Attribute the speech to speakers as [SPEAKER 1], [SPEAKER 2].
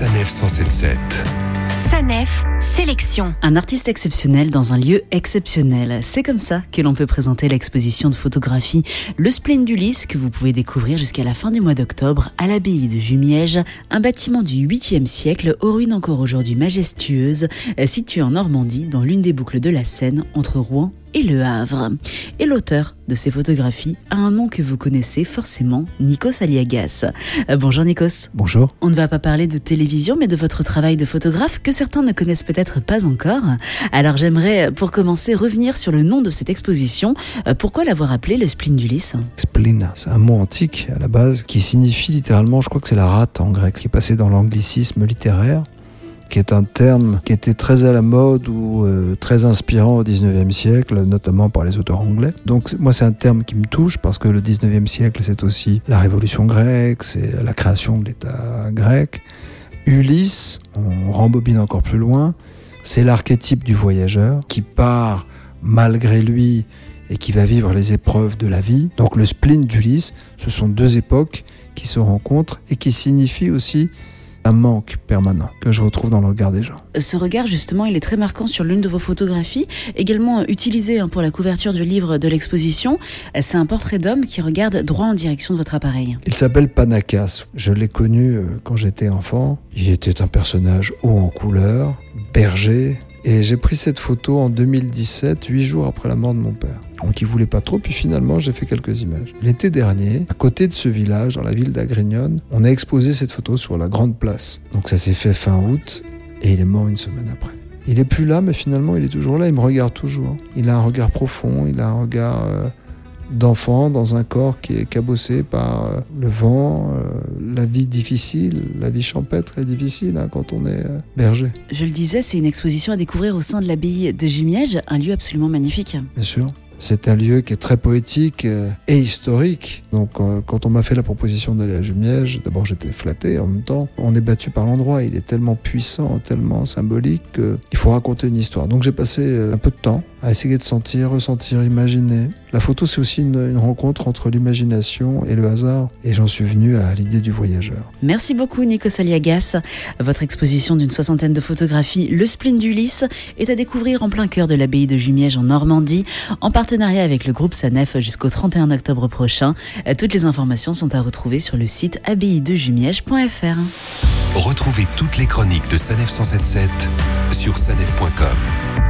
[SPEAKER 1] Sanef 177.
[SPEAKER 2] Sanef, sélection.
[SPEAKER 3] Un artiste exceptionnel dans un lieu exceptionnel. C'est comme ça que l'on peut présenter l'exposition de photographie Le Spleen d'Ulysse que vous pouvez découvrir jusqu'à la fin du mois d'octobre à l'abbaye de Jumièges, un bâtiment du 8e siècle aux ruines encore aujourd'hui majestueuses, situé en Normandie dans l'une des boucles de la Seine entre Rouen et Le Havre. Et l'auteur de ces photographies a un nom que vous connaissez forcément, Nikos Aliagas. Euh, bonjour Nikos.
[SPEAKER 4] Bonjour.
[SPEAKER 3] On ne va pas parler de télévision, mais de votre travail de photographe que certains ne connaissent peut-être pas encore. Alors j'aimerais, pour commencer, revenir sur le nom de cette exposition. Euh, pourquoi l'avoir appelé le spleen d'Ulysse
[SPEAKER 4] Spleen, c'est un mot antique à la base qui signifie littéralement, je crois que c'est la rate en grec, qui est passé dans l'anglicisme littéraire qui est un terme qui était très à la mode ou euh, très inspirant au 19e siècle, notamment par les auteurs anglais. Donc moi c'est un terme qui me touche parce que le 19e siècle c'est aussi la révolution grecque, c'est la création de l'État grec. Ulysse, on rembobine encore plus loin, c'est l'archétype du voyageur qui part malgré lui et qui va vivre les épreuves de la vie. Donc le spleen d'Ulysse, ce sont deux époques qui se rencontrent et qui signifient aussi un manque permanent que je retrouve dans le regard des gens.
[SPEAKER 3] Ce regard, justement, il est très marquant sur l'une de vos photographies, également utilisé hein, pour la couverture du livre de l'exposition. C'est un portrait d'homme qui regarde droit en direction de votre appareil.
[SPEAKER 4] Il s'appelle Panakas. Je l'ai connu euh, quand j'étais enfant. Il était un personnage haut en couleur, berger, et j'ai pris cette photo en 2017, huit jours après la mort de mon père. Donc il voulait pas trop, puis finalement j'ai fait quelques images. L'été dernier, à côté de ce village, dans la ville d'Agrignone, on a exposé cette photo sur la grande place. Donc ça s'est fait fin août, et il est mort une semaine après. Il est plus là, mais finalement il est toujours là, il me regarde toujours. Il a un regard profond, il a un regard euh, d'enfant dans un corps qui est cabossé par euh, le vent, euh, la vie difficile, la vie champêtre est difficile hein, quand on est berger.
[SPEAKER 3] Je le disais, c'est une exposition à découvrir au sein de l'abbaye de Jumièges, un lieu absolument magnifique.
[SPEAKER 4] Bien sûr. C'est un lieu qui est très poétique et historique. Donc, quand on m'a fait la proposition d'aller à Jumièges, d'abord j'étais flatté. En même temps, on est battu par l'endroit. Il est tellement puissant, tellement symbolique qu'il faut raconter une histoire. Donc, j'ai passé un peu de temps à essayer de sentir, ressentir, imaginer. La photo, c'est aussi une, une, rencontre entre l'imagination et le hasard. Et j'en suis venu à l'idée du voyageur.
[SPEAKER 3] Merci beaucoup, Nikos Aliagas. Votre exposition d'une soixantaine de photographies, Le Spleen d'Ulysse, est à découvrir en plein cœur de l'abbaye de Jumièges en Normandie, en partenariat avec le groupe SANEF jusqu'au 31 octobre prochain. Toutes les informations sont à retrouver sur le site abbayedejumièges.fr.
[SPEAKER 1] Retrouvez toutes les chroniques de Sanef 177 sur sanef.com.